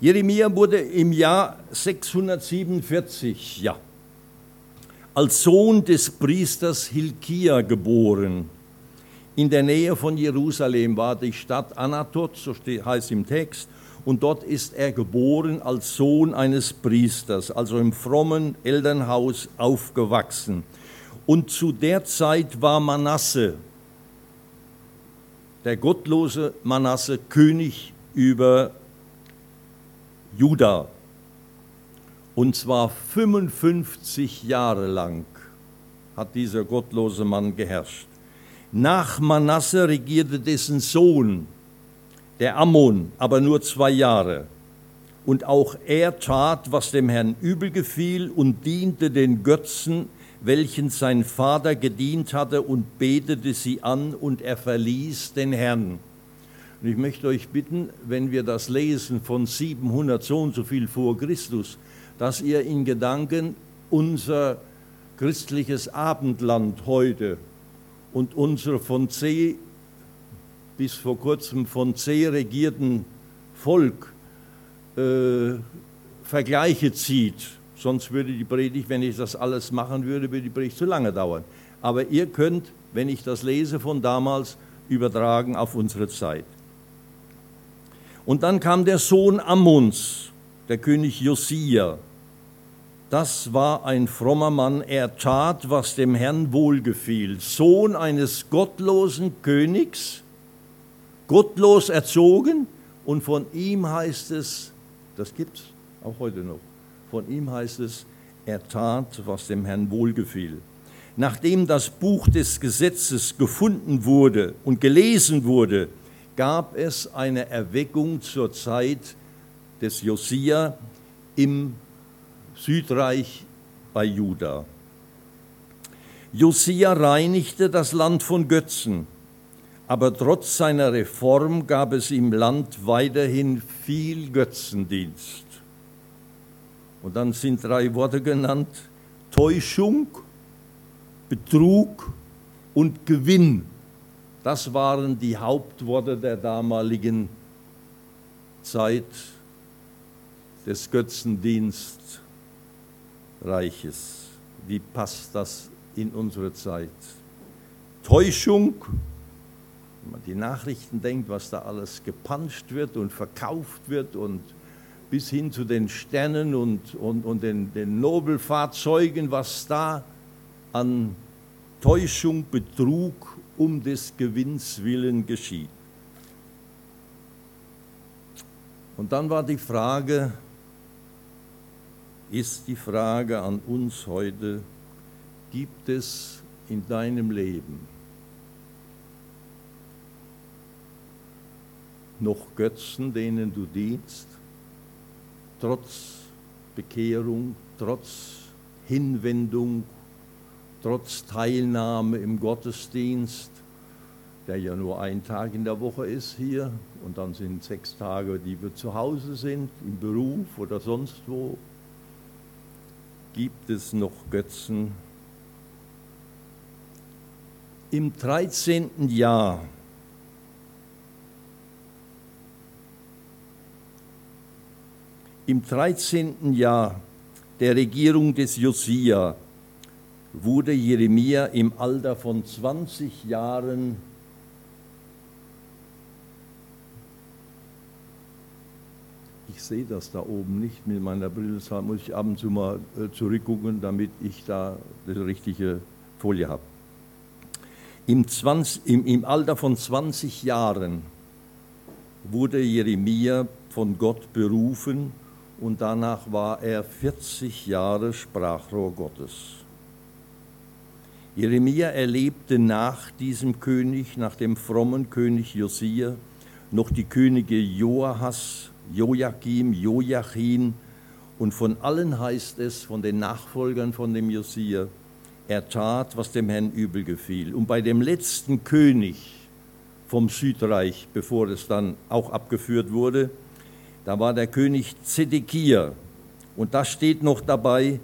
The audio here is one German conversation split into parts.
Jeremia wurde im Jahr 647 ja, als Sohn des Priesters Hilkia geboren. In der Nähe von Jerusalem war die Stadt Anatot, so heißt im Text, und dort ist er geboren als Sohn eines Priesters, also im frommen Elternhaus aufgewachsen. Und zu der Zeit war Manasse, der gottlose Manasse, König über Juda. Und zwar 55 Jahre lang hat dieser gottlose Mann geherrscht. Nach Manasse regierte dessen Sohn, der Ammon, aber nur zwei Jahre. Und auch er tat, was dem Herrn übel gefiel und diente den Götzen, welchen sein Vater gedient hatte und betete sie an und er verließ den Herrn. Und ich möchte euch bitten, wenn wir das lesen von 700 so und so viel vor Christus, dass ihr in Gedanken unser christliches Abendland heute und unsere von C bis vor kurzem von C regierten Volk äh, Vergleiche zieht. Sonst würde die Predigt, wenn ich das alles machen würde, würde die Predigt zu lange dauern. Aber ihr könnt, wenn ich das lese von damals, übertragen auf unsere Zeit. Und dann kam der Sohn Ammons, der König Josia. Das war ein frommer Mann, er tat, was dem Herrn wohlgefiel. Sohn eines gottlosen Königs, gottlos erzogen und von ihm heißt es, das gibt es auch heute noch, von ihm heißt es, er tat, was dem Herrn wohlgefiel. Nachdem das Buch des Gesetzes gefunden wurde und gelesen wurde, gab es eine Erweckung zur Zeit des Josia im Südreich bei Juda. Josia reinigte das Land von Götzen aber trotz seiner Reform gab es im Land weiterhin viel Götzendienst. Und dann sind drei Worte genannt, Täuschung, Betrug und Gewinn. Das waren die Hauptworte der damaligen Zeit des Götzendienstreiches. Wie passt das in unsere Zeit? Täuschung, wenn man die Nachrichten denkt, was da alles gepanscht wird und verkauft wird und bis hin zu den Sternen und, und, und den, den Nobelfahrzeugen, was da an Täuschung, Betrug um des Gewinns willen geschieht. Und dann war die Frage, ist die Frage an uns heute, gibt es in deinem Leben noch Götzen, denen du dienst, trotz Bekehrung, trotz Hinwendung, trotz Teilnahme im Gottesdienst, der ja nur ein Tag in der Woche ist hier und dann sind sechs Tage, die wir zu Hause sind, im Beruf oder sonst wo, gibt es noch Götzen. Im 13. Jahr Im 13. Jahr der Regierung des Josia wurde Jeremia im Alter von 20 Jahren ich sehe das da oben nicht mit meiner Brille, deshalb muss ich ab und zu mal äh, zurückgucken, damit ich da die richtige Folie habe. Im, 20, im, Im Alter von 20 Jahren wurde Jeremia von Gott berufen und danach war er 40 Jahre Sprachrohr Gottes. Jeremia erlebte nach diesem König, nach dem frommen König Josia, noch die Könige Joachas, Joachim, Joachim und von allen heißt es, von den Nachfolgern von dem Josia, er tat, was dem Herrn übel gefiel. Und bei dem letzten König vom Südreich, bevor es dann auch abgeführt wurde, da war der König Zedekia. Und da steht noch dabei,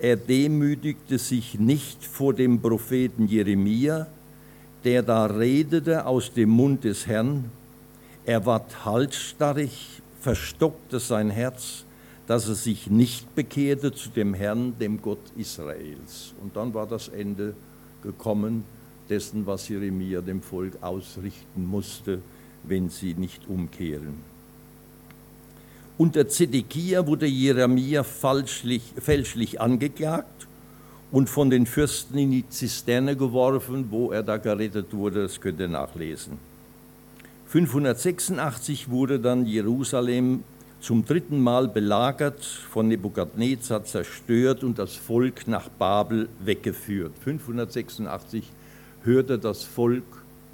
er demütigte sich nicht vor dem Propheten Jeremia, der da redete aus dem Mund des Herrn. Er ward halsstarrig verstockte sein Herz, dass er sich nicht bekehrte zu dem Herrn, dem Gott Israels. Und dann war das Ende gekommen dessen, was Jeremia dem Volk ausrichten musste, wenn sie nicht umkehren. Unter Zedekia wurde Jeremia falschlich, fälschlich angeklagt und von den Fürsten in die Zisterne geworfen, wo er da gerettet wurde, das könnt ihr nachlesen. 586 wurde dann Jerusalem zum dritten Mal belagert, von Nebukadnezar zerstört und das Volk nach Babel weggeführt. 586 hörte das Volk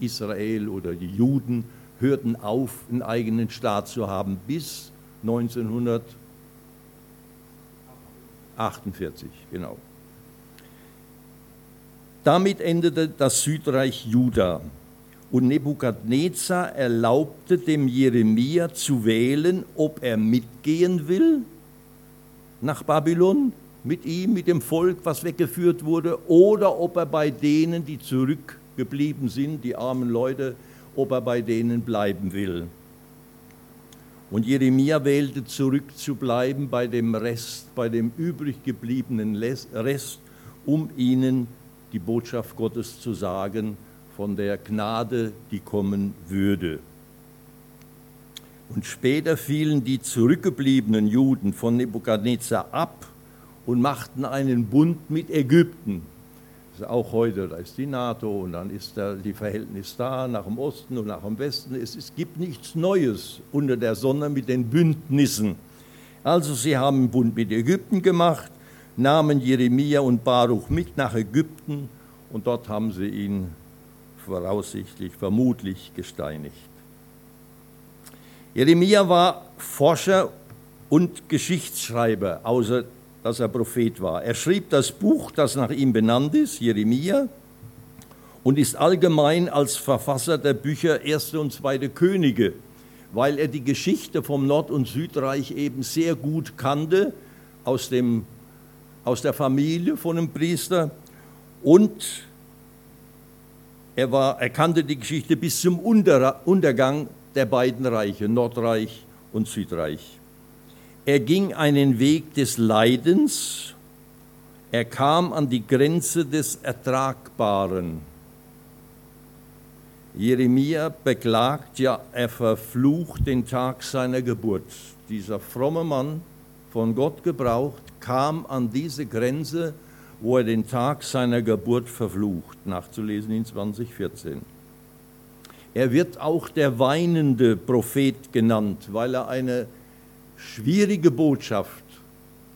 Israel oder die Juden hörten auf, einen eigenen Staat zu haben, bis 1948, genau. Damit endete das Südreich Juda. Und Nebukadnezar erlaubte dem Jeremia zu wählen, ob er mitgehen will nach Babylon, mit ihm, mit dem Volk, was weggeführt wurde, oder ob er bei denen, die zurückgeblieben sind, die armen Leute, ob er bei denen bleiben will. Und Jeremia wählte zurückzubleiben bei dem Rest, bei dem übrig gebliebenen Rest, um ihnen die Botschaft Gottes zu sagen von der Gnade, die kommen würde. Und später fielen die zurückgebliebenen Juden von Nebukadnezar ab und machten einen Bund mit Ägypten. Auch heute, da ist die NATO und dann ist da die Verhältnis da nach dem Osten und nach dem Westen. Es, es gibt nichts Neues unter der Sonne mit den Bündnissen. Also sie haben einen Bund mit Ägypten gemacht, nahmen Jeremia und Baruch mit nach Ägypten und dort haben sie ihn voraussichtlich, vermutlich gesteinigt. Jeremia war Forscher und Geschichtsschreiber, außer dass er Prophet war. Er schrieb das Buch, das nach ihm benannt ist, Jeremia, und ist allgemein als Verfasser der Bücher Erste und Zweite Könige, weil er die Geschichte vom Nord- und Südreich eben sehr gut kannte, aus, dem, aus der Familie von einem Priester und er, war, er kannte die Geschichte bis zum Untergang der beiden Reiche, Nordreich und Südreich. Er ging einen Weg des Leidens, er kam an die Grenze des Ertragbaren. Jeremia beklagt, ja, er verflucht den Tag seiner Geburt. Dieser fromme Mann, von Gott gebraucht, kam an diese Grenze wo er den Tag seiner Geburt verflucht, nachzulesen in 2014. Er wird auch der weinende Prophet genannt, weil er eine schwierige Botschaft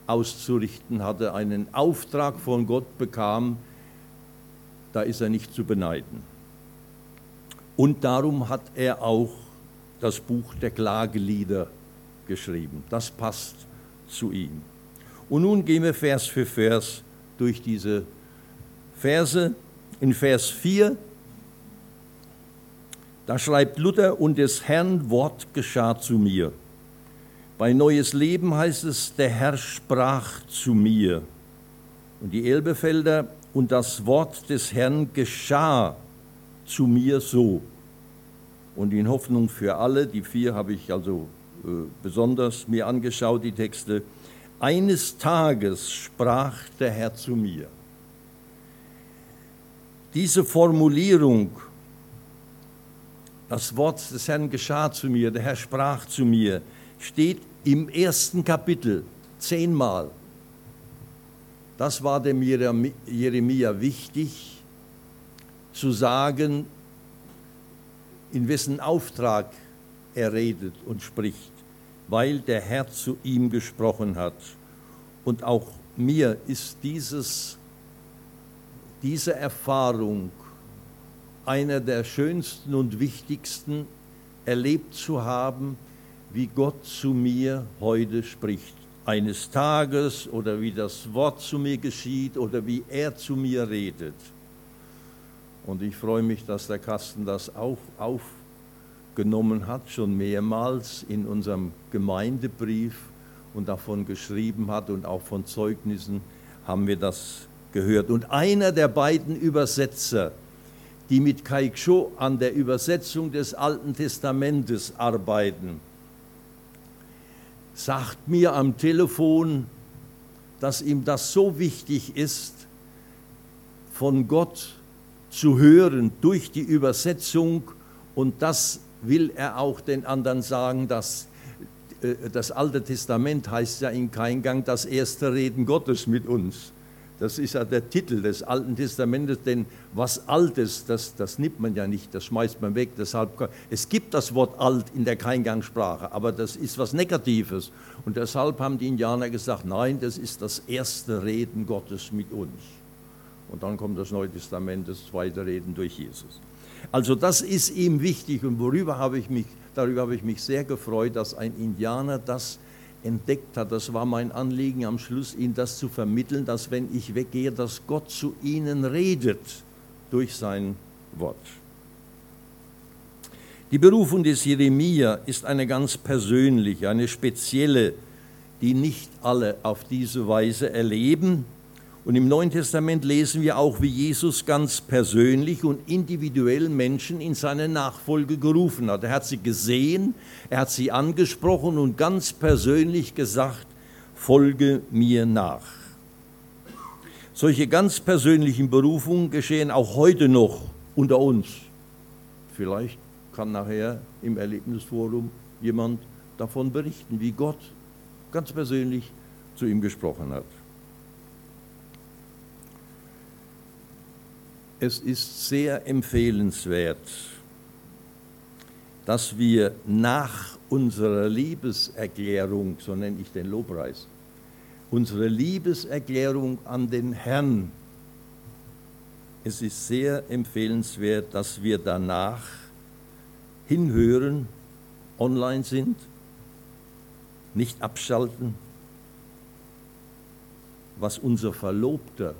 auszurichten hatte, einen Auftrag von Gott bekam, da ist er nicht zu beneiden. Und darum hat er auch das Buch der Klagelieder geschrieben. Das passt zu ihm. Und nun gehen wir Vers für Vers durch diese Verse. In Vers 4, da schreibt Luther, und des Herrn Wort geschah zu mir. Bei Neues Leben heißt es, der Herr sprach zu mir. Und die Elbefelder, und das Wort des Herrn geschah zu mir so. Und in Hoffnung für alle, die vier habe ich also äh, besonders mir angeschaut, die Texte, eines Tages sprach der Herr zu mir. Diese Formulierung, das Wort des Herrn geschah zu mir, der Herr sprach zu mir, steht im ersten Kapitel zehnmal. Das war dem Jeremia wichtig, zu sagen, in wessen Auftrag er redet und spricht weil der Herr zu ihm gesprochen hat. Und auch mir ist dieses, diese Erfahrung einer der schönsten und wichtigsten, erlebt zu haben, wie Gott zu mir heute spricht. Eines Tages oder wie das Wort zu mir geschieht oder wie er zu mir redet. Und ich freue mich, dass der Kasten das auch auf genommen hat, schon mehrmals in unserem Gemeindebrief und davon geschrieben hat und auch von Zeugnissen haben wir das gehört. Und einer der beiden Übersetzer, die mit Kaiksho an der Übersetzung des Alten Testamentes arbeiten, sagt mir am Telefon, dass ihm das so wichtig ist, von Gott zu hören durch die Übersetzung und das will er auch den anderen sagen, dass äh, das Alte Testament heißt ja in Keingang das erste Reden Gottes mit uns. Das ist ja der Titel des Alten Testamentes, denn was Altes, das, das nimmt man ja nicht, das schmeißt man weg. Deshalb, es gibt das Wort alt in der Keingangsprache, aber das ist was Negatives. Und deshalb haben die Indianer gesagt, nein, das ist das erste Reden Gottes mit uns. Und dann kommt das Neue Testament, das zweite Reden durch Jesus. Also das ist ihm wichtig und worüber habe ich mich, darüber habe ich mich sehr gefreut, dass ein Indianer das entdeckt hat. Das war mein Anliegen am Schluss, Ihnen das zu vermitteln, dass wenn ich weggehe, dass Gott zu Ihnen redet durch sein Wort. Die Berufung des Jeremia ist eine ganz persönliche, eine spezielle, die nicht alle auf diese Weise erleben. Und im Neuen Testament lesen wir auch, wie Jesus ganz persönlich und individuell Menschen in seine Nachfolge gerufen hat. Er hat sie gesehen, er hat sie angesprochen und ganz persönlich gesagt, folge mir nach. Solche ganz persönlichen Berufungen geschehen auch heute noch unter uns. Vielleicht kann nachher im Erlebnisforum jemand davon berichten, wie Gott ganz persönlich zu ihm gesprochen hat. Es ist sehr empfehlenswert, dass wir nach unserer Liebeserklärung, so nenne ich den Lobpreis, unsere Liebeserklärung an den Herrn, es ist sehr empfehlenswert, dass wir danach hinhören, online sind, nicht abschalten, was unser Verlobter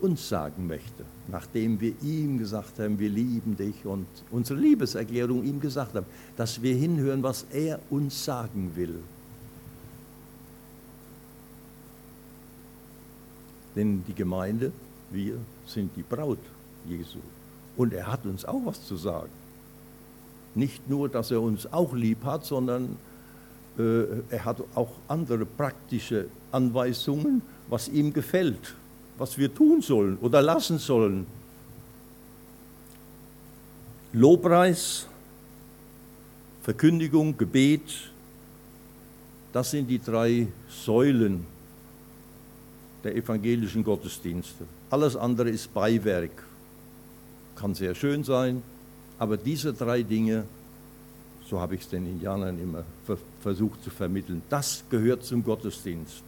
uns sagen möchte, nachdem wir ihm gesagt haben, wir lieben dich und unsere Liebeserklärung ihm gesagt haben, dass wir hinhören, was er uns sagen will. Denn die Gemeinde, wir sind die Braut Jesu. Und er hat uns auch was zu sagen. Nicht nur, dass er uns auch lieb hat, sondern äh, er hat auch andere praktische Anweisungen, was ihm gefällt was wir tun sollen oder lassen sollen. Lobpreis, Verkündigung, Gebet, das sind die drei Säulen der evangelischen Gottesdienste. Alles andere ist Beiwerk. Kann sehr schön sein, aber diese drei Dinge, so habe ich es den Indianern immer versucht zu vermitteln, das gehört zum Gottesdienst.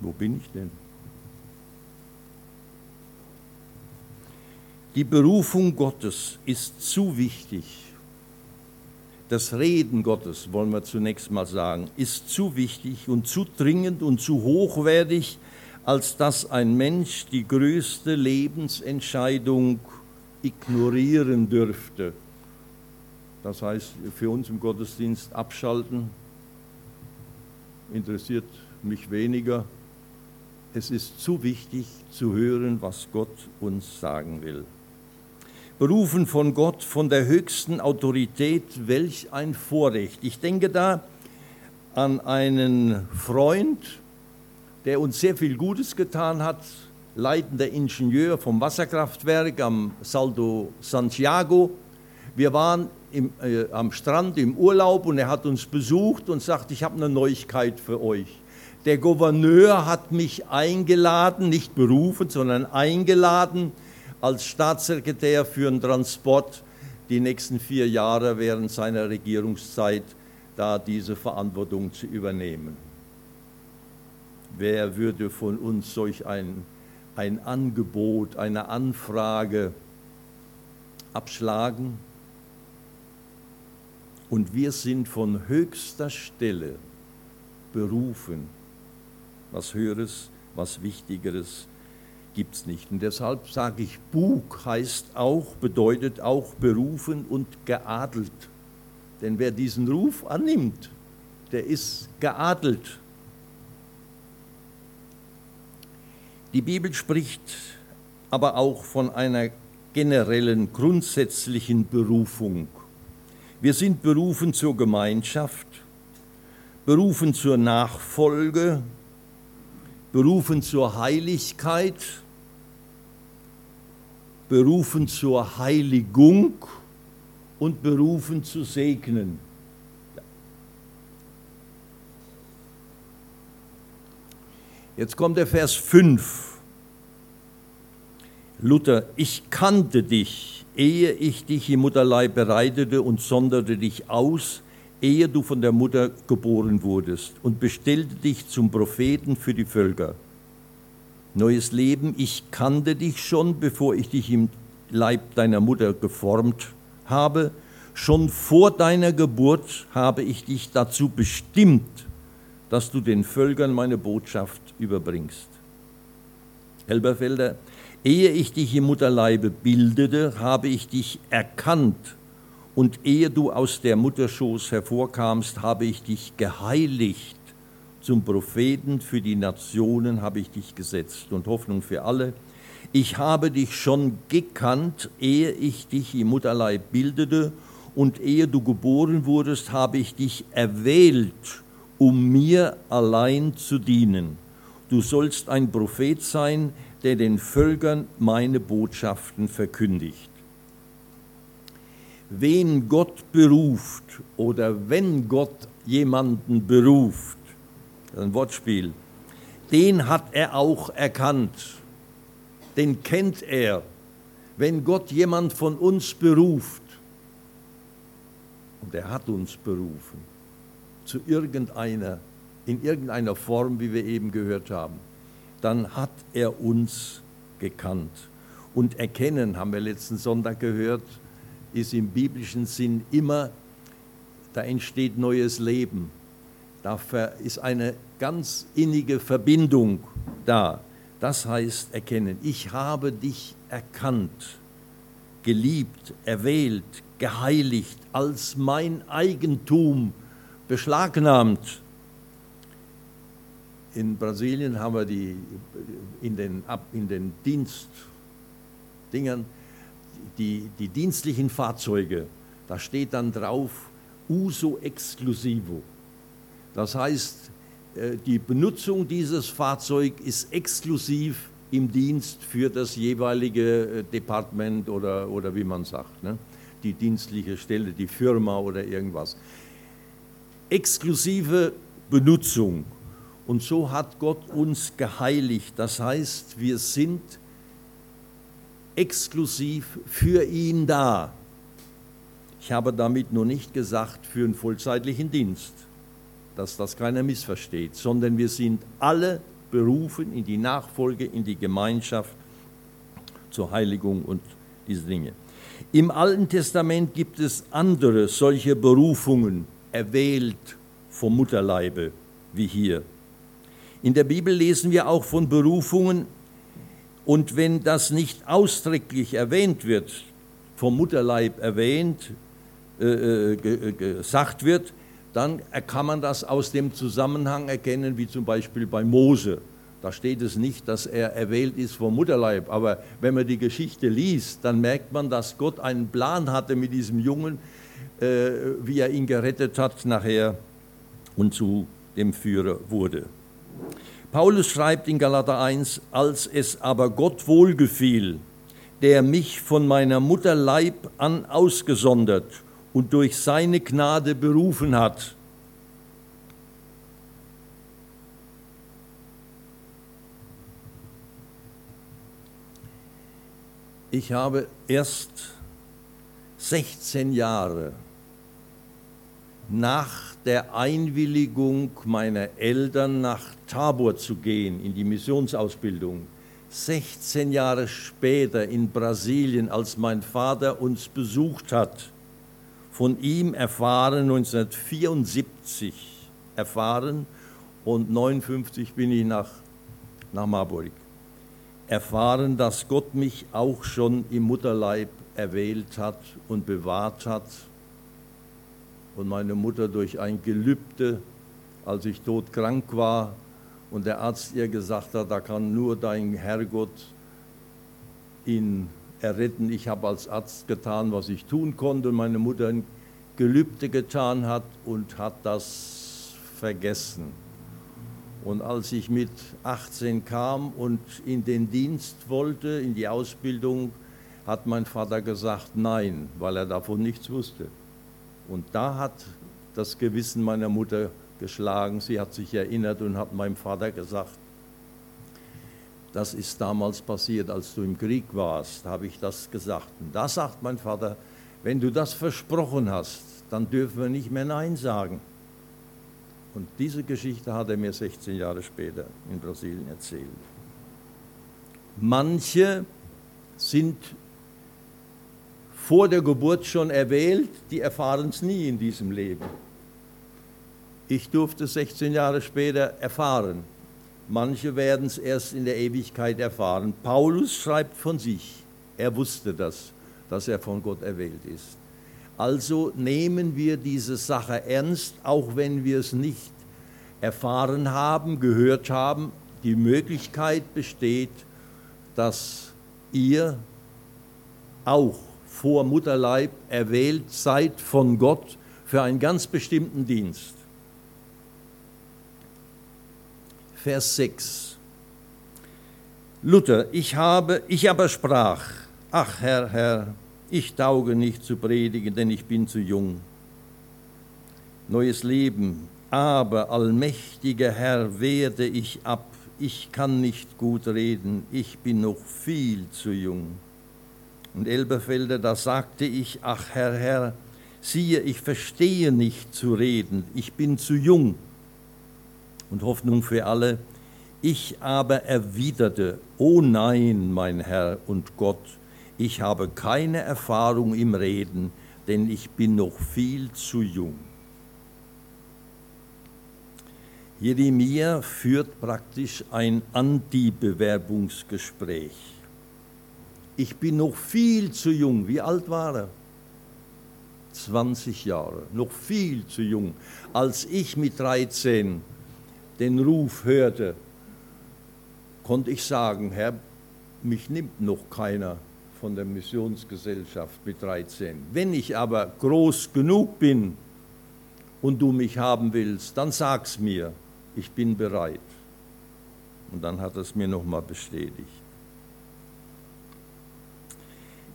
Wo bin ich denn? Die Berufung Gottes ist zu wichtig. Das Reden Gottes, wollen wir zunächst mal sagen, ist zu wichtig und zu dringend und zu hochwertig, als dass ein Mensch die größte Lebensentscheidung ignorieren dürfte. Das heißt, für uns im Gottesdienst abschalten, interessiert mich weniger, es ist zu wichtig zu hören, was Gott uns sagen will. Berufen von Gott, von der höchsten Autorität, welch ein Vorrecht. Ich denke da an einen Freund, der uns sehr viel Gutes getan hat, leitender Ingenieur vom Wasserkraftwerk am Saldo Santiago. Wir waren im, äh, am Strand im Urlaub und er hat uns besucht und sagt, ich habe eine Neuigkeit für euch. Der Gouverneur hat mich eingeladen, nicht berufen, sondern eingeladen, als Staatssekretär für den Transport die nächsten vier Jahre während seiner Regierungszeit da diese Verantwortung zu übernehmen. Wer würde von uns solch ein, ein Angebot, eine Anfrage abschlagen? Und wir sind von höchster Stelle berufen, was Höheres, was Wichtigeres gibt es nicht. Und deshalb sage ich, Bug heißt auch, bedeutet auch berufen und geadelt. Denn wer diesen Ruf annimmt, der ist geadelt. Die Bibel spricht aber auch von einer generellen, grundsätzlichen Berufung. Wir sind berufen zur Gemeinschaft, berufen zur Nachfolge, berufen zur Heiligkeit, berufen zur Heiligung und berufen zu segnen. Jetzt kommt der Vers 5. Luther, ich kannte dich, ehe ich dich im Mutterleib bereitete und sonderte dich aus, ehe du von der Mutter geboren wurdest und bestellte dich zum Propheten für die Völker. Neues Leben, ich kannte dich schon, bevor ich dich im Leib deiner Mutter geformt habe. Schon vor deiner Geburt habe ich dich dazu bestimmt, dass du den Völkern meine Botschaft überbringst. Elberfelder, ehe ich dich im Mutterleibe bildete, habe ich dich erkannt und ehe du aus der Mutterschoß hervorkamst, habe ich dich geheiligt. Zum Propheten für die Nationen habe ich dich gesetzt und Hoffnung für alle. Ich habe dich schon gekannt, ehe ich dich im Mutterleib bildete und ehe du geboren wurdest, habe ich dich erwählt, um mir allein zu dienen. Du sollst ein Prophet sein, der den Völkern meine Botschaften verkündigt. Wen Gott beruft oder wenn Gott jemanden beruft, ein Wortspiel, den hat er auch erkannt, den kennt er. Wenn Gott jemand von uns beruft, und er hat uns berufen, zu irgendeiner, in irgendeiner Form, wie wir eben gehört haben, dann hat er uns gekannt. Und erkennen, haben wir letzten Sonntag gehört, ist im biblischen Sinn immer, da entsteht neues Leben. Da ist eine ganz innige Verbindung da. Das heißt erkennen, ich habe dich erkannt, geliebt, erwählt, geheiligt, als mein Eigentum beschlagnahmt. In Brasilien haben wir die in den, in den Dienstdingern die, die dienstlichen Fahrzeuge, da steht dann drauf uso exclusivo. Das heißt, äh, die Benutzung dieses Fahrzeugs ist exklusiv im Dienst für das jeweilige äh, Departement oder, oder wie man sagt, ne? die dienstliche Stelle, die Firma oder irgendwas. Exklusive Benutzung. Und so hat Gott uns geheiligt. Das heißt, wir sind exklusiv für ihn da. Ich habe damit nur nicht gesagt für einen vollzeitlichen Dienst, dass das keiner missversteht, sondern wir sind alle berufen in die Nachfolge, in die Gemeinschaft zur Heiligung und diese Dinge. Im Alten Testament gibt es andere solche Berufungen, erwählt vom Mutterleibe, wie hier. In der Bibel lesen wir auch von Berufungen, und wenn das nicht ausdrücklich erwähnt wird, vom Mutterleib erwähnt, äh, äh, äh, gesagt wird, dann kann man das aus dem Zusammenhang erkennen, wie zum Beispiel bei Mose. Da steht es nicht, dass er erwählt ist vom Mutterleib, aber wenn man die Geschichte liest, dann merkt man, dass Gott einen Plan hatte mit diesem Jungen, wie er ihn gerettet hat nachher und zu dem Führer wurde. Paulus schreibt in Galater 1, als es aber Gott wohlgefiel, der mich von meiner Mutter Leib an ausgesondert und durch seine Gnade berufen hat. Ich habe erst 16 Jahre nach der Einwilligung meiner Eltern nach Tabor zu gehen, in die Missionsausbildung, 16 Jahre später in Brasilien, als mein Vater uns besucht hat, von ihm erfahren, 1974 erfahren und 1959 bin ich nach, nach Marburg, erfahren, dass Gott mich auch schon im Mutterleib erwählt hat und bewahrt hat und meine Mutter durch ein Gelübde, als ich todkrank war und der Arzt ihr gesagt hat, da kann nur dein Herrgott ihn erretten. Ich habe als Arzt getan, was ich tun konnte und meine Mutter Gelübde getan hat und hat das vergessen. Und als ich mit 18 kam und in den Dienst wollte, in die Ausbildung, hat mein Vater gesagt nein, weil er davon nichts wusste. Und da hat das Gewissen meiner Mutter geschlagen. Sie hat sich erinnert und hat meinem Vater gesagt, das ist damals passiert, als du im Krieg warst, habe ich das gesagt. Und da sagt mein Vater, wenn du das versprochen hast, dann dürfen wir nicht mehr Nein sagen. Und diese Geschichte hat er mir 16 Jahre später in Brasilien erzählt. Manche sind vor der Geburt schon erwählt, die erfahren es nie in diesem Leben. Ich durfte es 16 Jahre später erfahren. Manche werden es erst in der Ewigkeit erfahren. Paulus schreibt von sich, er wusste das, dass er von Gott erwählt ist. Also nehmen wir diese Sache ernst, auch wenn wir es nicht erfahren haben, gehört haben. Die Möglichkeit besteht, dass ihr auch vor Mutterleib erwählt seid von Gott für einen ganz bestimmten Dienst. Vers 6. Luther, ich habe, ich aber sprach, ach Herr, Herr, ich tauge nicht zu predigen, denn ich bin zu jung. Neues Leben, aber allmächtiger Herr, werde ich ab, ich kann nicht gut reden, ich bin noch viel zu jung. Und Elberfelder, da sagte ich, ach Herr, Herr, siehe, ich verstehe nicht zu reden, ich bin zu jung und Hoffnung für alle. Ich aber erwiderte, O nein, mein Herr und Gott, ich habe keine Erfahrung im Reden, denn ich bin noch viel zu jung. Jeremia führt praktisch ein Anti-Bewerbungsgespräch. Ich bin noch viel zu jung. Wie alt war er? 20 Jahre, noch viel zu jung. Als ich mit 13 den Ruf hörte, konnte ich sagen, Herr, mich nimmt noch keiner von der Missionsgesellschaft mit 13. Wenn ich aber groß genug bin und du mich haben willst, dann sag's mir, ich bin bereit. Und dann hat es mir nochmal bestätigt.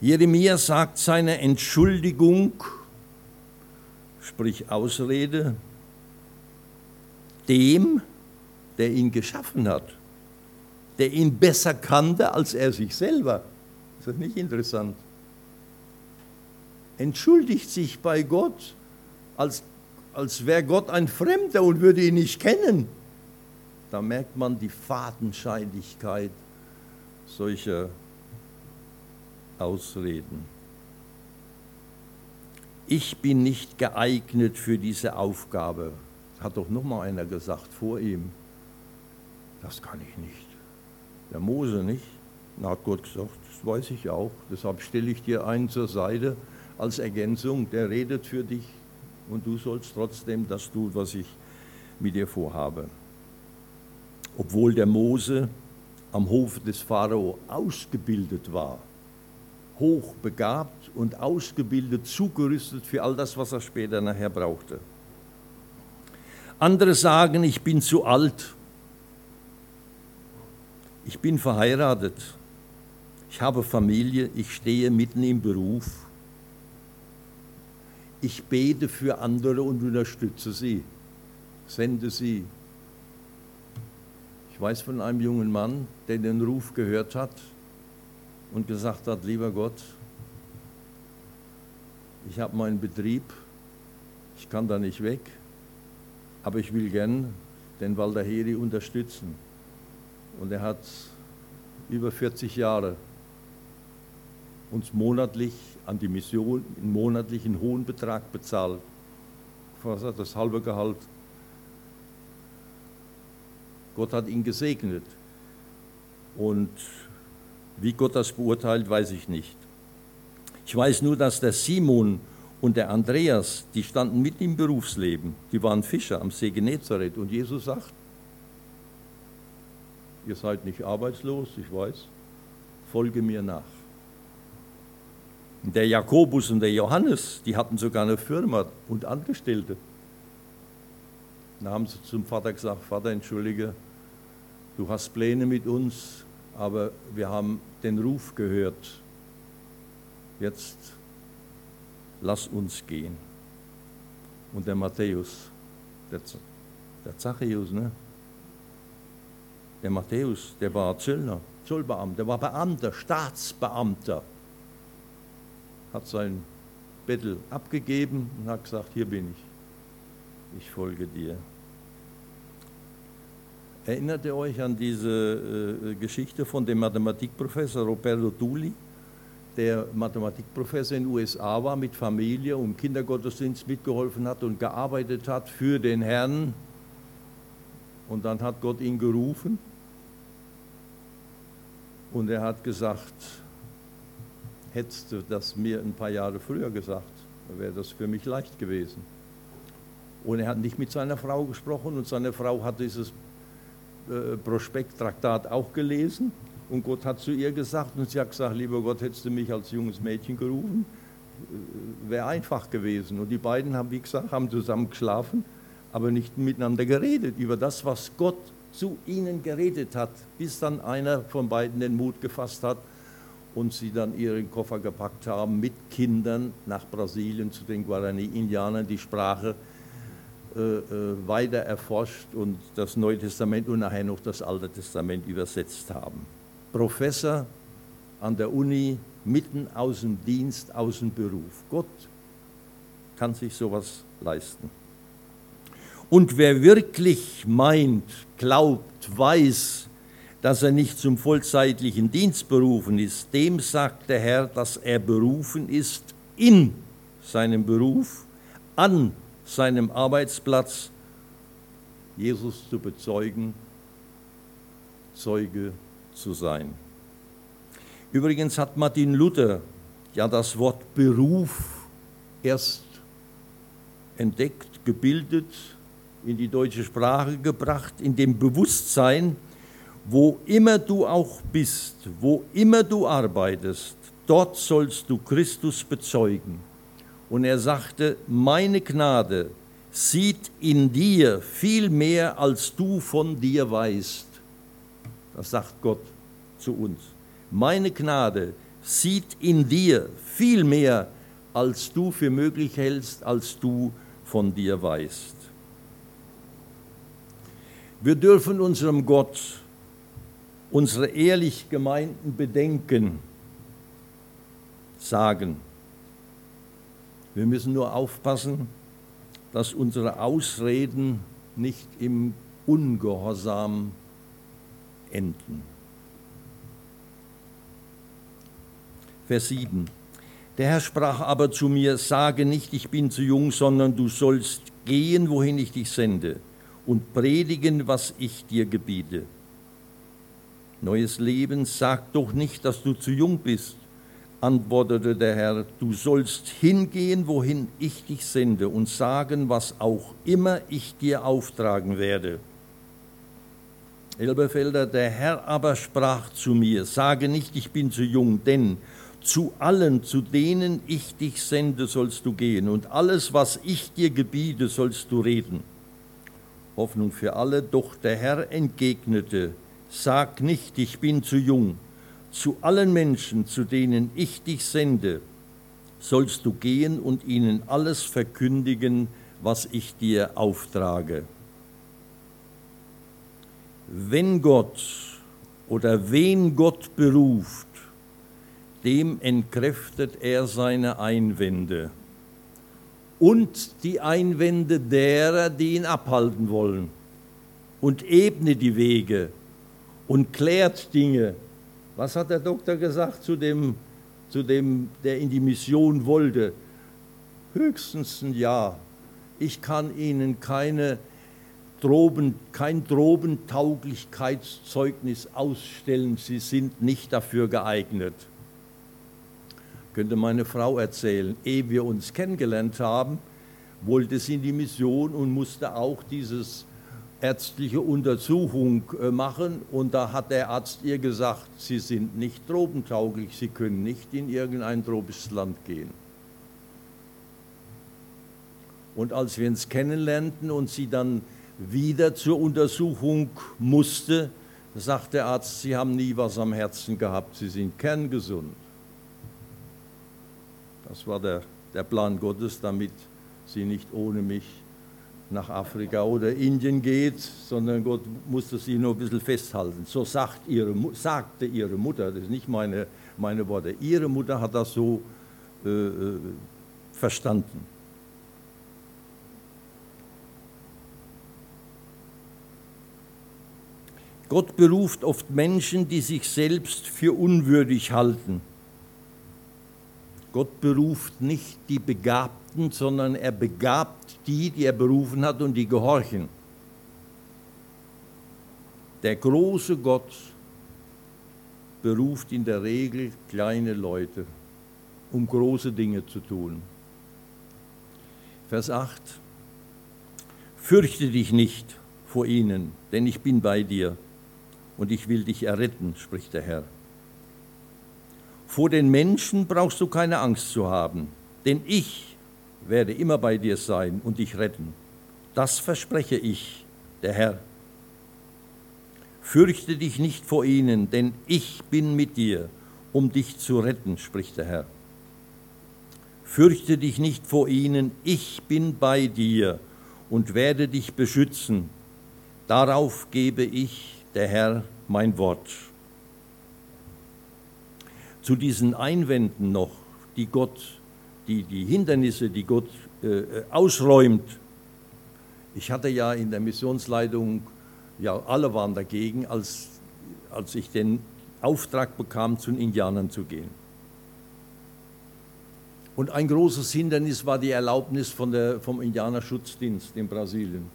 Jeremia sagt seine Entschuldigung, sprich Ausrede, dem, der ihn geschaffen hat, der ihn besser kannte als er sich selber. Ist das nicht interessant? Entschuldigt sich bei Gott, als, als wäre Gott ein Fremder und würde ihn nicht kennen. Da merkt man die Fadenscheinigkeit solcher Ausreden. Ich bin nicht geeignet für diese Aufgabe, hat doch noch mal einer gesagt vor ihm. Das kann ich nicht. Der Mose nicht. Da hat Gott gesagt, das weiß ich auch. Deshalb stelle ich dir einen zur Seite als Ergänzung. Der redet für dich und du sollst trotzdem das tun, was ich mit dir vorhabe. Obwohl der Mose am Hof des Pharao ausgebildet war, hochbegabt und ausgebildet, zugerüstet für all das, was er später nachher brauchte. Andere sagen, ich bin zu alt. Ich bin verheiratet. Ich habe Familie. Ich stehe mitten im Beruf. Ich bete für andere und unterstütze sie. Sende sie. Ich weiß von einem jungen Mann, der den Ruf gehört hat und gesagt hat, lieber Gott, ich habe meinen Betrieb, ich kann da nicht weg, aber ich will gern den Waldaheri unterstützen. Und er hat über 40 Jahre uns monatlich an die Mission einen monatlichen hohen Betrag bezahlt. Das halbe Gehalt. Gott hat ihn gesegnet. Und wie Gott das beurteilt, weiß ich nicht. Ich weiß nur, dass der Simon und der Andreas, die standen mit im Berufsleben, die waren Fischer am See Genezareth. Und Jesus sagt, ihr seid nicht arbeitslos, ich weiß, folge mir nach. Der Jakobus und der Johannes, die hatten sogar eine Firma und Angestellte. Da haben sie zum Vater gesagt, Vater, entschuldige, du hast Pläne mit uns, aber wir haben den Ruf gehört. Jetzt lass uns gehen. Und der Matthäus, der, der Zachäus, ne? Der Matthäus, der war Zöllner, Zollbeamter, der war Beamter, Staatsbeamter, hat sein Bettel abgegeben und hat gesagt, hier bin ich, ich folge dir. Erinnert ihr euch an diese äh, Geschichte von dem Mathematikprofessor Roberto Dulli, der Mathematikprofessor in den USA war mit Familie und Kindergottesdienst mitgeholfen hat und gearbeitet hat für den Herrn? Und dann hat Gott ihn gerufen und er hat gesagt, hättest du das mir ein paar Jahre früher gesagt, wäre das für mich leicht gewesen. Und er hat nicht mit seiner Frau gesprochen und seine Frau hat dieses äh, Prospekttraktat auch gelesen und Gott hat zu ihr gesagt und sie hat gesagt, lieber Gott, hättest du mich als junges Mädchen gerufen, äh, wäre einfach gewesen. Und die beiden haben, wie gesagt, haben zusammen geschlafen, aber nicht miteinander geredet über das, was Gott zu ihnen geredet hat, bis dann einer von beiden den Mut gefasst hat und sie dann ihren Koffer gepackt haben mit Kindern nach Brasilien zu den Guarani-Indianern, die Sprache äh, weiter erforscht und das Neue Testament und nachher noch das Alte Testament übersetzt haben. Professor an der Uni, mitten aus dem Dienst, aus dem Beruf. Gott kann sich sowas leisten. Und wer wirklich meint, glaubt, weiß, dass er nicht zum vollzeitlichen Dienst berufen ist, dem sagt der Herr, dass er berufen ist in seinem Beruf, an seinem Arbeitsplatz, Jesus zu bezeugen, Zeuge zu sein. Übrigens hat Martin Luther ja das Wort Beruf erst entdeckt, gebildet, in die deutsche Sprache gebracht, in dem Bewusstsein, wo immer du auch bist, wo immer du arbeitest, dort sollst du Christus bezeugen. Und er sagte, meine Gnade sieht in dir viel mehr, als du von dir weißt. Das sagt Gott zu uns. Meine Gnade sieht in dir viel mehr, als du für möglich hältst, als du von dir weißt. Wir dürfen unserem Gott unsere ehrlich gemeinten Bedenken sagen. Wir müssen nur aufpassen, dass unsere Ausreden nicht im Ungehorsam enden. Vers 7. Der Herr sprach aber zu mir, sage nicht, ich bin zu jung, sondern du sollst gehen, wohin ich dich sende, und predigen, was ich dir gebiete. Neues Leben, sag doch nicht, dass du zu jung bist, antwortete der Herr, du sollst hingehen, wohin ich dich sende, und sagen, was auch immer ich dir auftragen werde. Elberfelder, der Herr aber sprach zu mir, sage nicht, ich bin zu jung, denn zu allen, zu denen ich dich sende, sollst du gehen, und alles, was ich dir gebiete, sollst du reden. Hoffnung für alle, doch der Herr entgegnete, sag nicht, ich bin zu jung, zu allen Menschen, zu denen ich dich sende, sollst du gehen und ihnen alles verkündigen, was ich dir auftrage. Wenn Gott oder wen Gott beruft, dem entkräftet er seine Einwände und die Einwände derer, die ihn abhalten wollen und ebne die Wege und klärt Dinge. Was hat der Doktor gesagt zu dem, zu dem, der in die Mission wollte? Höchstens ein Ja. Ich kann Ihnen keine Droben, kein Drobentauglichkeitszeugnis ausstellen. Sie sind nicht dafür geeignet. Könnte meine Frau erzählen, ehe wir uns kennengelernt haben, wollte sie in die Mission und musste auch dieses ärztliche Untersuchung äh, machen und da hat der Arzt ihr gesagt, Sie sind nicht tropentauglich, Sie können nicht in irgendein tropisches Land gehen. Und als wir uns kennenlernten und sie dann wieder zur Untersuchung musste, sagt der Arzt, Sie haben nie was am Herzen gehabt, Sie sind kerngesund. Das war der, der Plan Gottes, damit sie nicht ohne mich nach Afrika oder Indien geht, sondern Gott musste sie nur ein bisschen festhalten. So sagt ihre, sagte ihre Mutter, das sind nicht meine, meine Worte, ihre Mutter hat das so äh, äh verstanden. Gott beruft oft Menschen, die sich selbst für unwürdig halten. Gott beruft nicht die Begabten, sondern er begabt die, die er berufen hat und die gehorchen. Der große Gott beruft in der Regel kleine Leute, um große Dinge zu tun. Vers 8. Fürchte dich nicht vor ihnen, denn ich bin bei dir und ich will dich erretten, spricht der Herr. Vor den Menschen brauchst du keine Angst zu haben, denn ich werde immer bei dir sein und dich retten. Das verspreche ich, der Herr. Fürchte dich nicht vor ihnen, denn ich bin mit dir, um dich zu retten, spricht der Herr. Fürchte dich nicht vor ihnen, ich bin bei dir und werde dich beschützen. Darauf gebe ich, der Herr, mein Wort zu diesen Einwänden noch, die Gott, die, die Hindernisse, die Gott äh, ausräumt. Ich hatte ja in der Missionsleitung, ja, alle waren dagegen, als, als ich den Auftrag bekam, zu den Indianern zu gehen. Und ein großes Hindernis war die Erlaubnis von der, vom Indianerschutzdienst in Brasilien.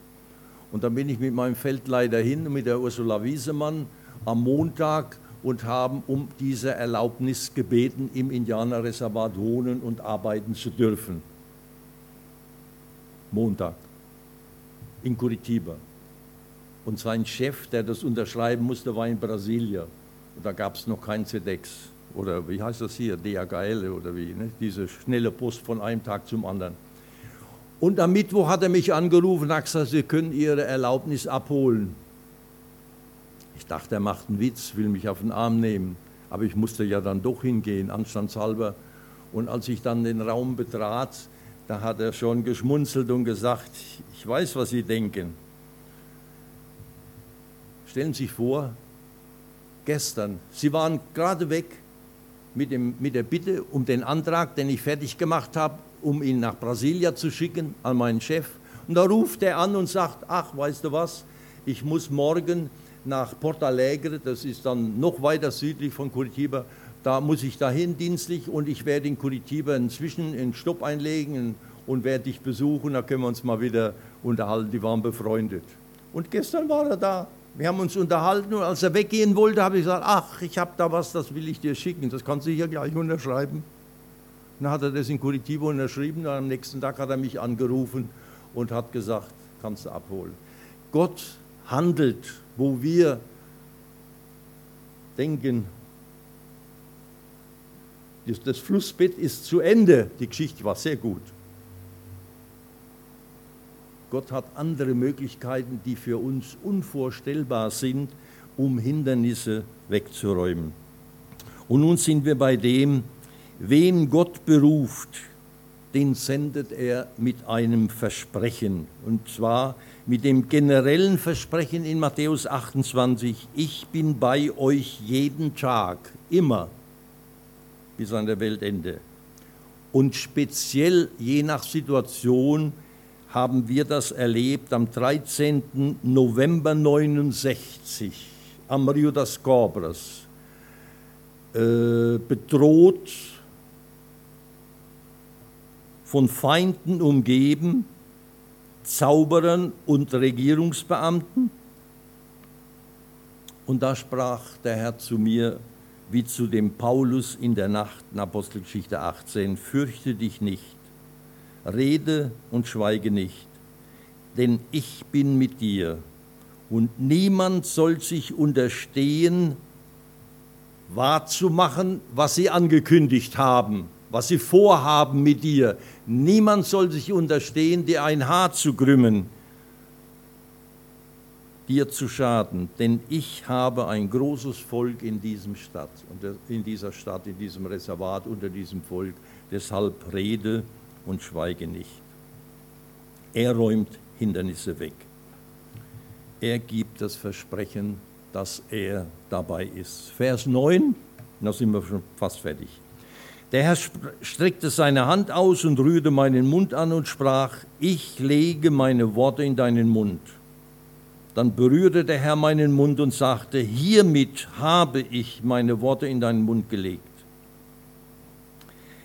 Und dann bin ich mit meinem Feldleiter hin, mit der Ursula Wiesemann, am Montag und haben um diese Erlaubnis gebeten, im Indianerreservat wohnen und arbeiten zu dürfen. Montag in Curitiba. Und sein Chef, der das unterschreiben musste, war in Brasilia. Und da gab es noch kein CEDEX. Oder wie heißt das hier? DHL oder wie? Ne? Diese schnelle Post von einem Tag zum anderen. Und am Mittwoch hat er mich angerufen und hat gesagt, Sie können Ihre Erlaubnis abholen. Ich dachte, er macht einen Witz, will mich auf den Arm nehmen. Aber ich musste ja dann doch hingehen, anstandshalber. Und als ich dann den Raum betrat, da hat er schon geschmunzelt und gesagt, ich weiß, was Sie denken. Stellen Sie sich vor, gestern, Sie waren gerade weg mit, dem, mit der Bitte um den Antrag, den ich fertig gemacht habe, um ihn nach Brasilia zu schicken an meinen Chef. Und da ruft er an und sagt, ach, weißt du was, ich muss morgen nach Porto Alegre, das ist dann noch weiter südlich von Curitiba. Da muss ich dahin dienstlich und ich werde in Curitiba inzwischen einen Stopp einlegen und werde dich besuchen. Da können wir uns mal wieder unterhalten. Die waren befreundet. Und gestern war er da. Wir haben uns unterhalten und als er weggehen wollte, habe ich gesagt, ach, ich habe da was, das will ich dir schicken. Das kannst du hier gleich unterschreiben. Dann hat er das in Curitiba unterschrieben und am nächsten Tag hat er mich angerufen und hat gesagt, kannst du abholen. Gott handelt wo wir denken, das Flussbett ist zu Ende. Die Geschichte war sehr gut. Gott hat andere Möglichkeiten, die für uns unvorstellbar sind, um Hindernisse wegzuräumen. Und nun sind wir bei dem, wen Gott beruft, den sendet er mit einem Versprechen. Und zwar mit dem generellen Versprechen in Matthäus 28, ich bin bei euch jeden Tag, immer bis an der Weltende. Und speziell je nach Situation haben wir das erlebt am 13. November 69 am Rio das Cobras, äh, bedroht von Feinden umgeben, Zauberern und Regierungsbeamten. Und da sprach der Herr zu mir, wie zu dem Paulus in der Nacht in Apostelgeschichte 18, fürchte dich nicht, rede und schweige nicht, denn ich bin mit dir Und niemand soll sich unterstehen, wahrzumachen, was sie angekündigt haben, was sie vorhaben mit dir. Niemand soll sich unterstehen, dir ein Haar zu krümmen, dir zu schaden, denn ich habe ein großes Volk in, diesem Stadt, in dieser Stadt, in diesem Reservat, unter diesem Volk. Deshalb rede und schweige nicht. Er räumt Hindernisse weg. Er gibt das Versprechen, dass er dabei ist. Vers 9, da sind wir schon fast fertig. Der Herr streckte seine Hand aus und rührte meinen Mund an und sprach, ich lege meine Worte in deinen Mund. Dann berührte der Herr meinen Mund und sagte, hiermit habe ich meine Worte in deinen Mund gelegt.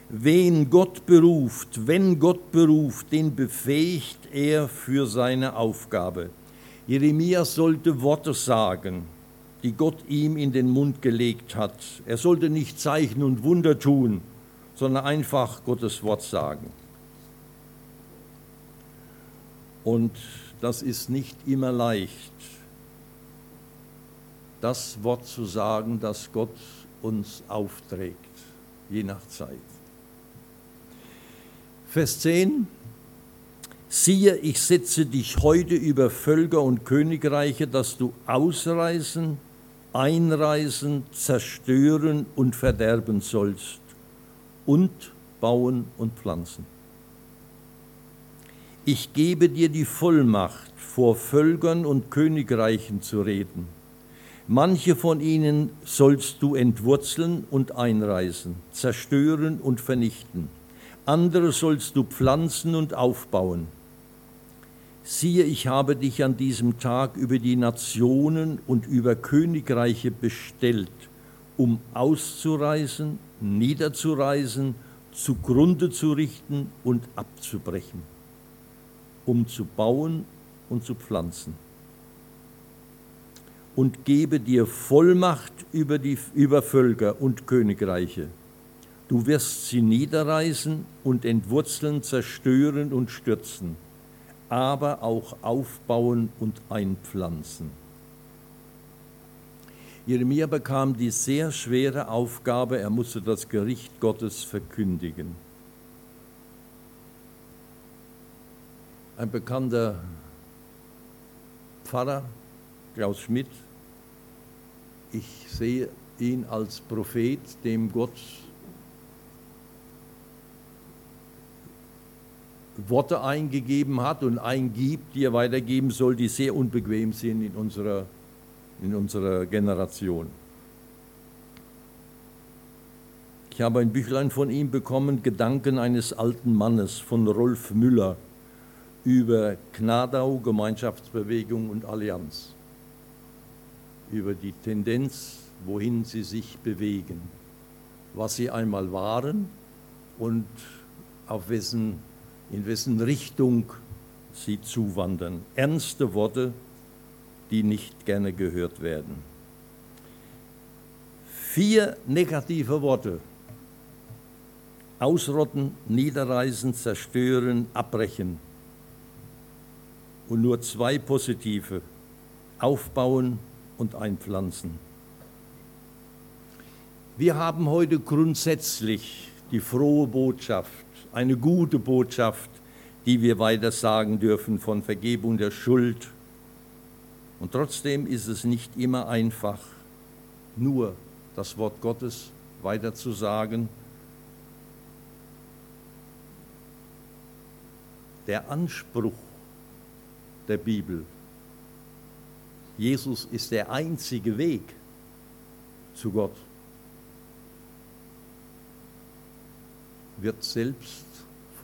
Wen Gott beruft, wenn Gott beruft, den befähigt er für seine Aufgabe. Jeremia sollte Worte sagen, die Gott ihm in den Mund gelegt hat. Er sollte nicht Zeichen und Wunder tun, sondern einfach Gottes Wort sagen. Und das ist nicht immer leicht, das Wort zu sagen, das Gott uns aufträgt, je nach Zeit. Vers 10. Siehe, ich setze dich heute über Völker und Königreiche, dass du ausreißen, einreißen, zerstören und verderben sollst und bauen und pflanzen. Ich gebe dir die Vollmacht, vor Völkern und Königreichen zu reden. Manche von ihnen sollst du entwurzeln und einreißen, zerstören und vernichten. Andere sollst du pflanzen und aufbauen. Siehe, ich habe dich an diesem Tag über die Nationen und über Königreiche bestellt, um auszureißen, niederzureißen, zugrunde zu richten und abzubrechen um zu bauen und zu pflanzen. Und gebe dir Vollmacht über, die, über Völker und Königreiche. Du wirst sie niederreißen und entwurzeln, zerstören und stürzen, aber auch aufbauen und einpflanzen. Jeremia bekam die sehr schwere Aufgabe, er musste das Gericht Gottes verkündigen. ein bekannter Pfarrer, Klaus Schmidt. Ich sehe ihn als Prophet, dem Gott Worte eingegeben hat und eingibt, die er weitergeben soll, die sehr unbequem sind in unserer, in unserer Generation. Ich habe ein Büchlein von ihm bekommen, Gedanken eines alten Mannes von Rolf Müller über Gnadau, Gemeinschaftsbewegung und Allianz, über die Tendenz, wohin sie sich bewegen, was sie einmal waren und auf wessen, in wessen Richtung sie zuwandern. Ernste Worte, die nicht gerne gehört werden. Vier negative Worte. Ausrotten, niederreißen, zerstören, abbrechen und nur zwei positive, aufbauen und einpflanzen. Wir haben heute grundsätzlich die frohe Botschaft, eine gute Botschaft, die wir weiter sagen dürfen von Vergebung der Schuld. Und trotzdem ist es nicht immer einfach, nur das Wort Gottes weiter zu sagen. Der Anspruch der Bibel. Jesus ist der einzige Weg zu Gott. Wird selbst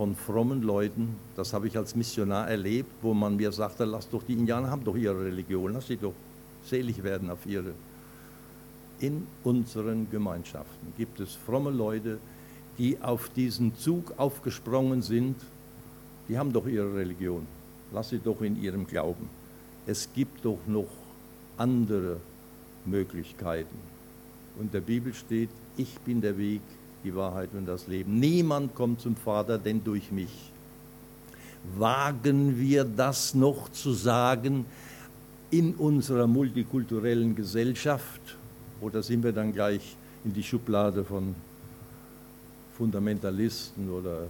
von frommen Leuten, das habe ich als Missionar erlebt, wo man mir sagte, lass doch die Indianer haben doch ihre Religion, lass sie doch selig werden auf ihre. In unseren Gemeinschaften gibt es fromme Leute, die auf diesen Zug aufgesprungen sind, die haben doch ihre Religion lass sie doch in ihrem Glauben. Es gibt doch noch andere Möglichkeiten. Und der Bibel steht, ich bin der Weg, die Wahrheit und das Leben. Niemand kommt zum Vater, denn durch mich. Wagen wir das noch zu sagen, in unserer multikulturellen Gesellschaft oder sind wir dann gleich in die Schublade von Fundamentalisten oder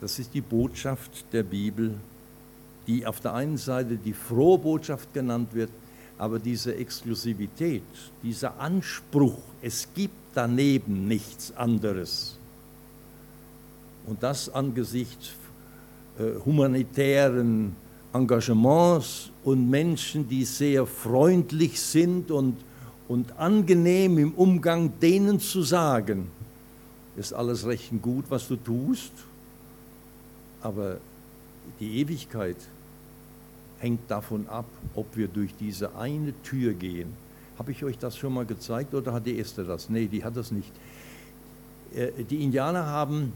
das ist die Botschaft der Bibel, die auf der einen Seite die frohe Botschaft genannt wird, aber diese Exklusivität, dieser Anspruch, es gibt daneben nichts anderes. Und das angesichts äh, humanitären Engagements und Menschen, die sehr freundlich sind und, und angenehm im Umgang, denen zu sagen, ist alles recht gut, was du tust, aber die Ewigkeit hängt davon ab, ob wir durch diese eine Tür gehen. Habe ich euch das schon mal gezeigt oder hat die Esther das? Nee, die hat das nicht. Äh, die Indianer haben,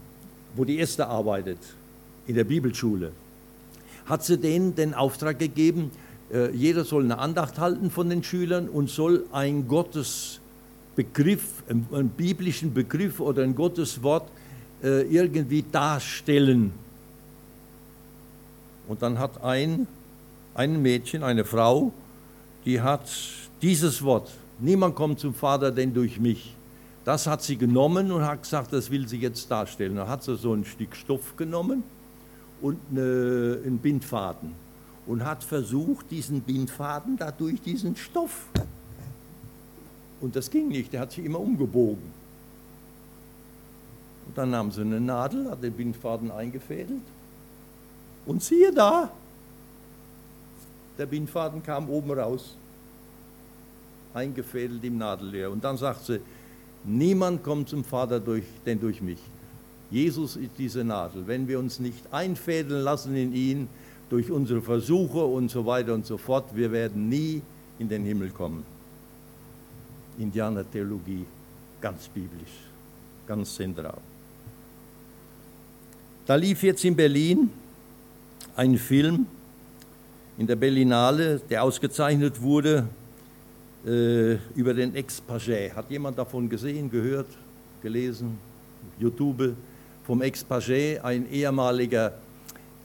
wo die Esther arbeitet, in der Bibelschule, hat sie denen den Auftrag gegeben, äh, jeder soll eine Andacht halten von den Schülern und soll ein Gottesbegriff, einen biblischen Begriff oder ein Gotteswort äh, irgendwie darstellen. Und dann hat ein, ein Mädchen, eine Frau, die hat dieses Wort, niemand kommt zum Vater denn durch mich. Das hat sie genommen und hat gesagt, das will sie jetzt darstellen. Dann hat sie so ein Stück Stoff genommen und eine, einen Bindfaden und hat versucht, diesen Bindfaden da durch diesen Stoff. Und das ging nicht, der hat sich immer umgebogen. Und dann nahm sie eine Nadel, hat den Bindfaden eingefädelt und siehe da, der Bindfaden kam oben raus, eingefädelt im Nadelleer. Und dann sagt sie, niemand kommt zum Vater durch, denn durch mich. Jesus ist diese Nadel. Wenn wir uns nicht einfädeln lassen in ihn durch unsere Versuche und so weiter und so fort, wir werden nie in den Himmel kommen. Indianertheologie, ganz biblisch, ganz zentral. Da lief jetzt in Berlin ein Film in der Berlinale, der ausgezeichnet wurde äh, über den Ex-Paget. Hat jemand davon gesehen, gehört, gelesen? YouTube vom Ex-Paget, ein ehemaliger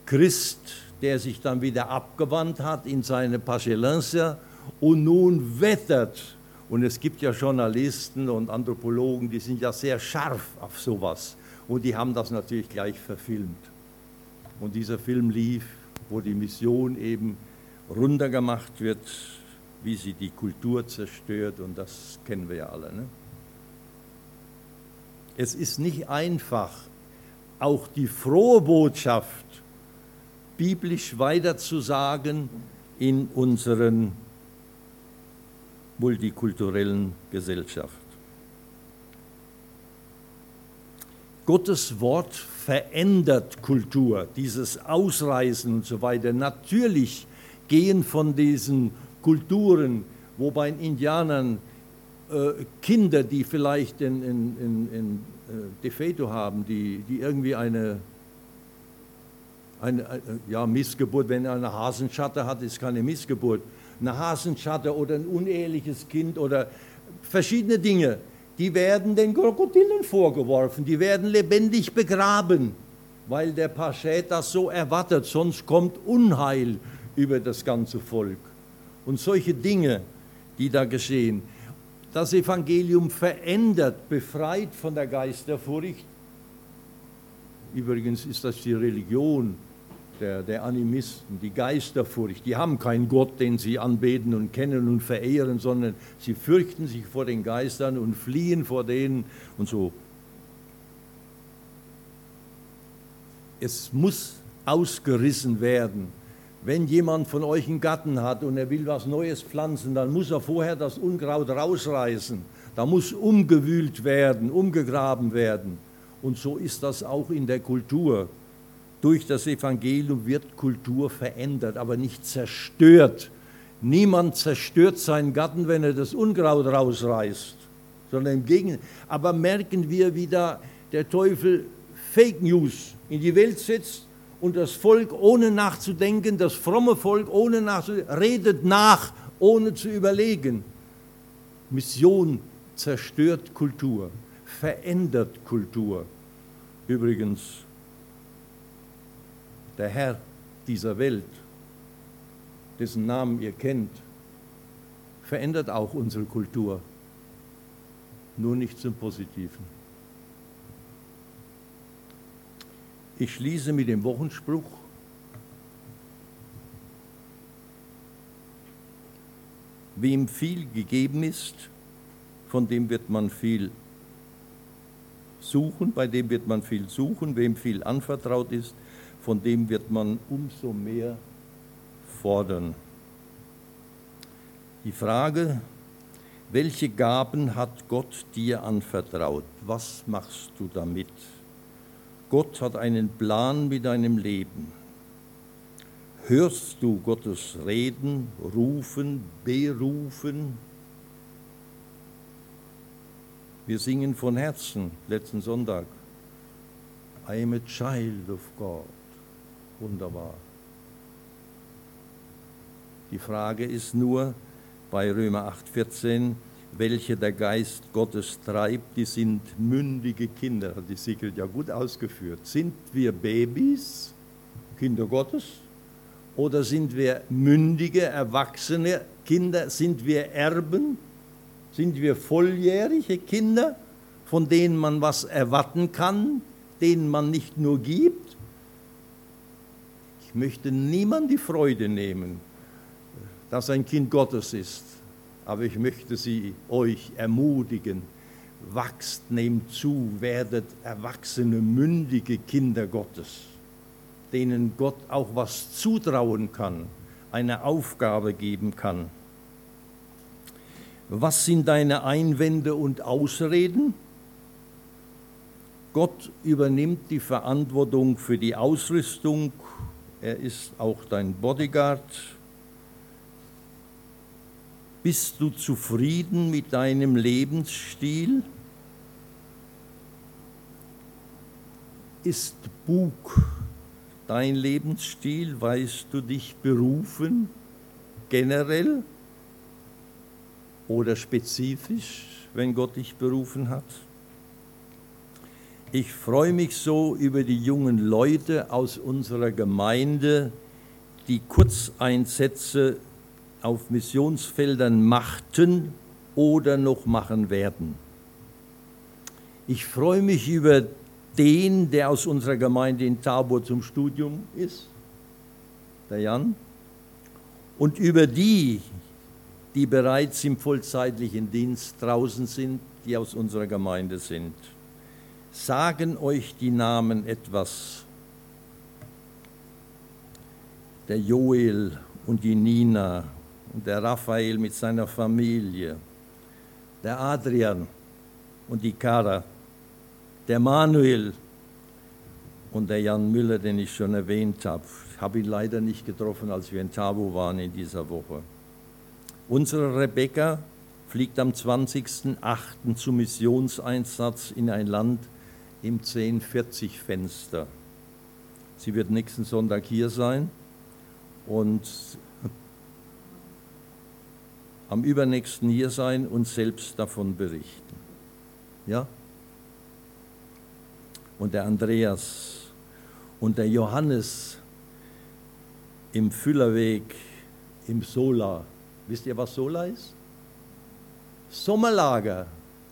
Christ, der sich dann wieder abgewandt hat in seine Pagelensia und nun wettert. Und es gibt ja Journalisten und Anthropologen, die sind ja sehr scharf auf sowas. Und die haben das natürlich gleich verfilmt. Und dieser Film lief, wo die Mission eben runtergemacht wird, wie sie die Kultur zerstört. Und das kennen wir ja alle. Ne? Es ist nicht einfach, auch die frohe Botschaft biblisch weiterzusagen in unseren multikulturellen Gesellschaft. Gottes Wort verändert Kultur, dieses Ausreisen und so weiter. Natürlich gehen von diesen Kulturen, wo bei den Indianern äh, Kinder, die vielleicht in, in, in, in äh, Defeto haben, die, die irgendwie eine, eine, ja, Missgeburt, wenn er eine Hasenschatte hat, ist keine Missgeburt, eine Hasenschatte oder ein uneheliches Kind oder verschiedene Dinge, die werden den Krokodilen vorgeworfen, die werden lebendig begraben, weil der Paschät das so erwartet, sonst kommt Unheil über das ganze Volk. Und solche Dinge, die da geschehen, das Evangelium verändert, befreit von der Geisterfurcht. Übrigens ist das die Religion der, der Animisten, die Geisterfurcht. Die haben keinen Gott, den sie anbeten und kennen und verehren, sondern sie fürchten sich vor den Geistern und fliehen vor denen und so. Es muss ausgerissen werden wenn jemand von euch einen Garten hat und er will was Neues pflanzen, dann muss er vorher das Unkraut rausreißen. Da muss umgewühlt werden, umgegraben werden. Und so ist das auch in der Kultur. Durch das Evangelium wird Kultur verändert, aber nicht zerstört. Niemand zerstört seinen Garten, wenn er das Unkraut rausreißt, sondern im Gegenteil. Aber merken wir, wie da der Teufel Fake News in die Welt setzt und das Volk ohne nachzudenken, das fromme Volk ohne nachzudenken, redet nach, ohne zu überlegen. Mission zerstört Kultur, verändert Kultur. Übrigens, der Herr dieser Welt dessen Namen ihr kennt, verändert auch unsere Kultur, nur nicht zum Positiven. Ich schließe mit dem Wochenspruch. Wem viel gegeben ist, von dem wird man viel suchen, bei dem wird man viel suchen, wem viel anvertraut ist, von dem wird man umso mehr fordern. Die Frage, welche Gaben hat Gott dir anvertraut? Was machst du damit? Gott hat einen Plan mit deinem Leben. Hörst du Gottes Reden, Rufen, Berufen? Wir singen von Herzen letzten Sonntag. I am a child of God. Wunderbar. Die Frage ist nur bei Römer 8,14, welche der Geist Gottes treibt, die sind mündige Kinder. Hat die Sigrid ja gut ausgeführt. Sind wir Babys, Kinder Gottes? Oder sind wir mündige, erwachsene Kinder? Sind wir Erben? Sind wir volljährige Kinder, von denen man was erwarten kann, denen man nicht nur gibt? Möchte niemand die Freude nehmen, dass ein Kind Gottes ist, aber ich möchte sie euch ermutigen, wachst, nehmt zu, werdet erwachsene, mündige Kinder Gottes, denen Gott auch was zutrauen kann, eine Aufgabe geben kann. Was sind deine Einwände und Ausreden? Gott übernimmt die Verantwortung für die Ausrüstung. Er ist auch dein Bodyguard. Bist du zufrieden mit deinem Lebensstil? Ist Bug dein Lebensstil? Weißt du dich berufen generell? oder spezifisch, wenn Gott dich berufen hat. Ich freue mich so über die jungen Leute aus unserer Gemeinde, die Kurzeinsätze auf Missionsfeldern machten oder noch machen werden. Ich freue mich über den, der aus unserer Gemeinde in Tabor zum Studium ist, der Jan, und über die, die bereits im vollzeitlichen Dienst draußen sind, die aus unserer Gemeinde sind. Sagen euch die Namen etwas? Der Joel und die Nina und der Raphael mit seiner Familie, der Adrian und die Kara, der Manuel und der Jan Müller, den ich schon erwähnt habe. Ich habe ihn leider nicht getroffen, als wir in Tabu waren in dieser Woche. Unsere Rebecca fliegt am 20.08. zum Missionseinsatz in ein Land im 1040-Fenster. Sie wird nächsten Sonntag hier sein und am übernächsten hier sein und selbst davon berichten. Ja? Und der Andreas und der Johannes im Füllerweg im Sola Wisst ihr, was Sola ist? Sommerlager.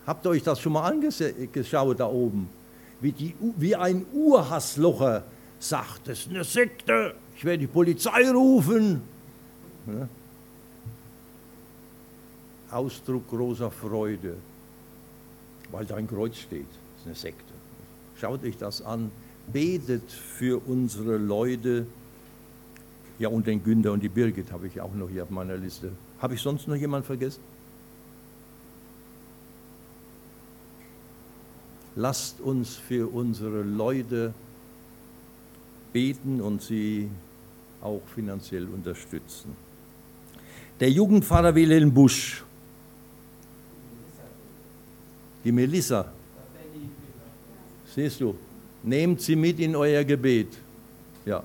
Habt ihr euch das schon mal angeschaut da oben? Wie, die, wie ein Urhasslocher sagt, es ist eine Sekte, ich werde die Polizei rufen. Ja? Ausdruck großer Freude, weil da ein Kreuz steht. Ist eine Sekte. Schaut euch das an, betet für unsere Leute, ja, und den Günther und die Birgit habe ich auch noch hier auf meiner Liste. Habe ich sonst noch jemanden vergessen? Lasst uns für unsere Leute beten und sie auch finanziell unterstützen. Der Jugendpfarrer Wilhelm Busch, die Melissa, siehst du, nehmt sie mit in euer Gebet. Ja.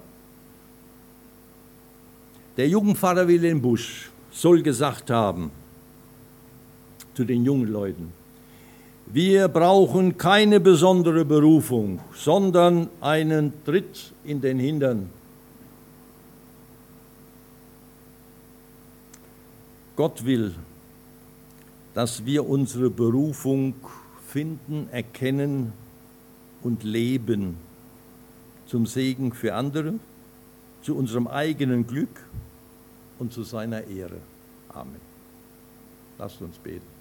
Der Jugendpfarrer Wilhelm Busch soll gesagt haben zu den jungen Leuten, wir brauchen keine besondere Berufung, sondern einen Tritt in den Hintern. Gott will, dass wir unsere Berufung finden, erkennen und leben zum Segen für andere, zu unserem eigenen Glück und zu seiner Ehre. Amen. Lasst uns beten.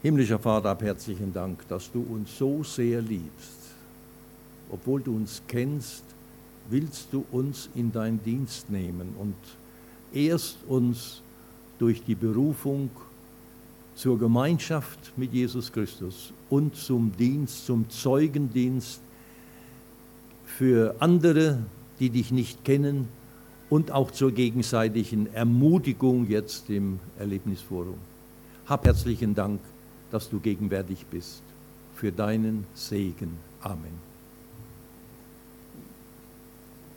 Himmlischer Vater, herzlichen Dank, dass du uns so sehr liebst. Obwohl du uns kennst, willst du uns in deinen Dienst nehmen und ehrst uns durch die Berufung zur Gemeinschaft mit Jesus Christus und zum Dienst, zum Zeugendienst für andere, die dich nicht kennen und auch zur gegenseitigen Ermutigung jetzt im Erlebnisforum. Hab herzlichen Dank, dass du gegenwärtig bist. Für deinen Segen. Amen.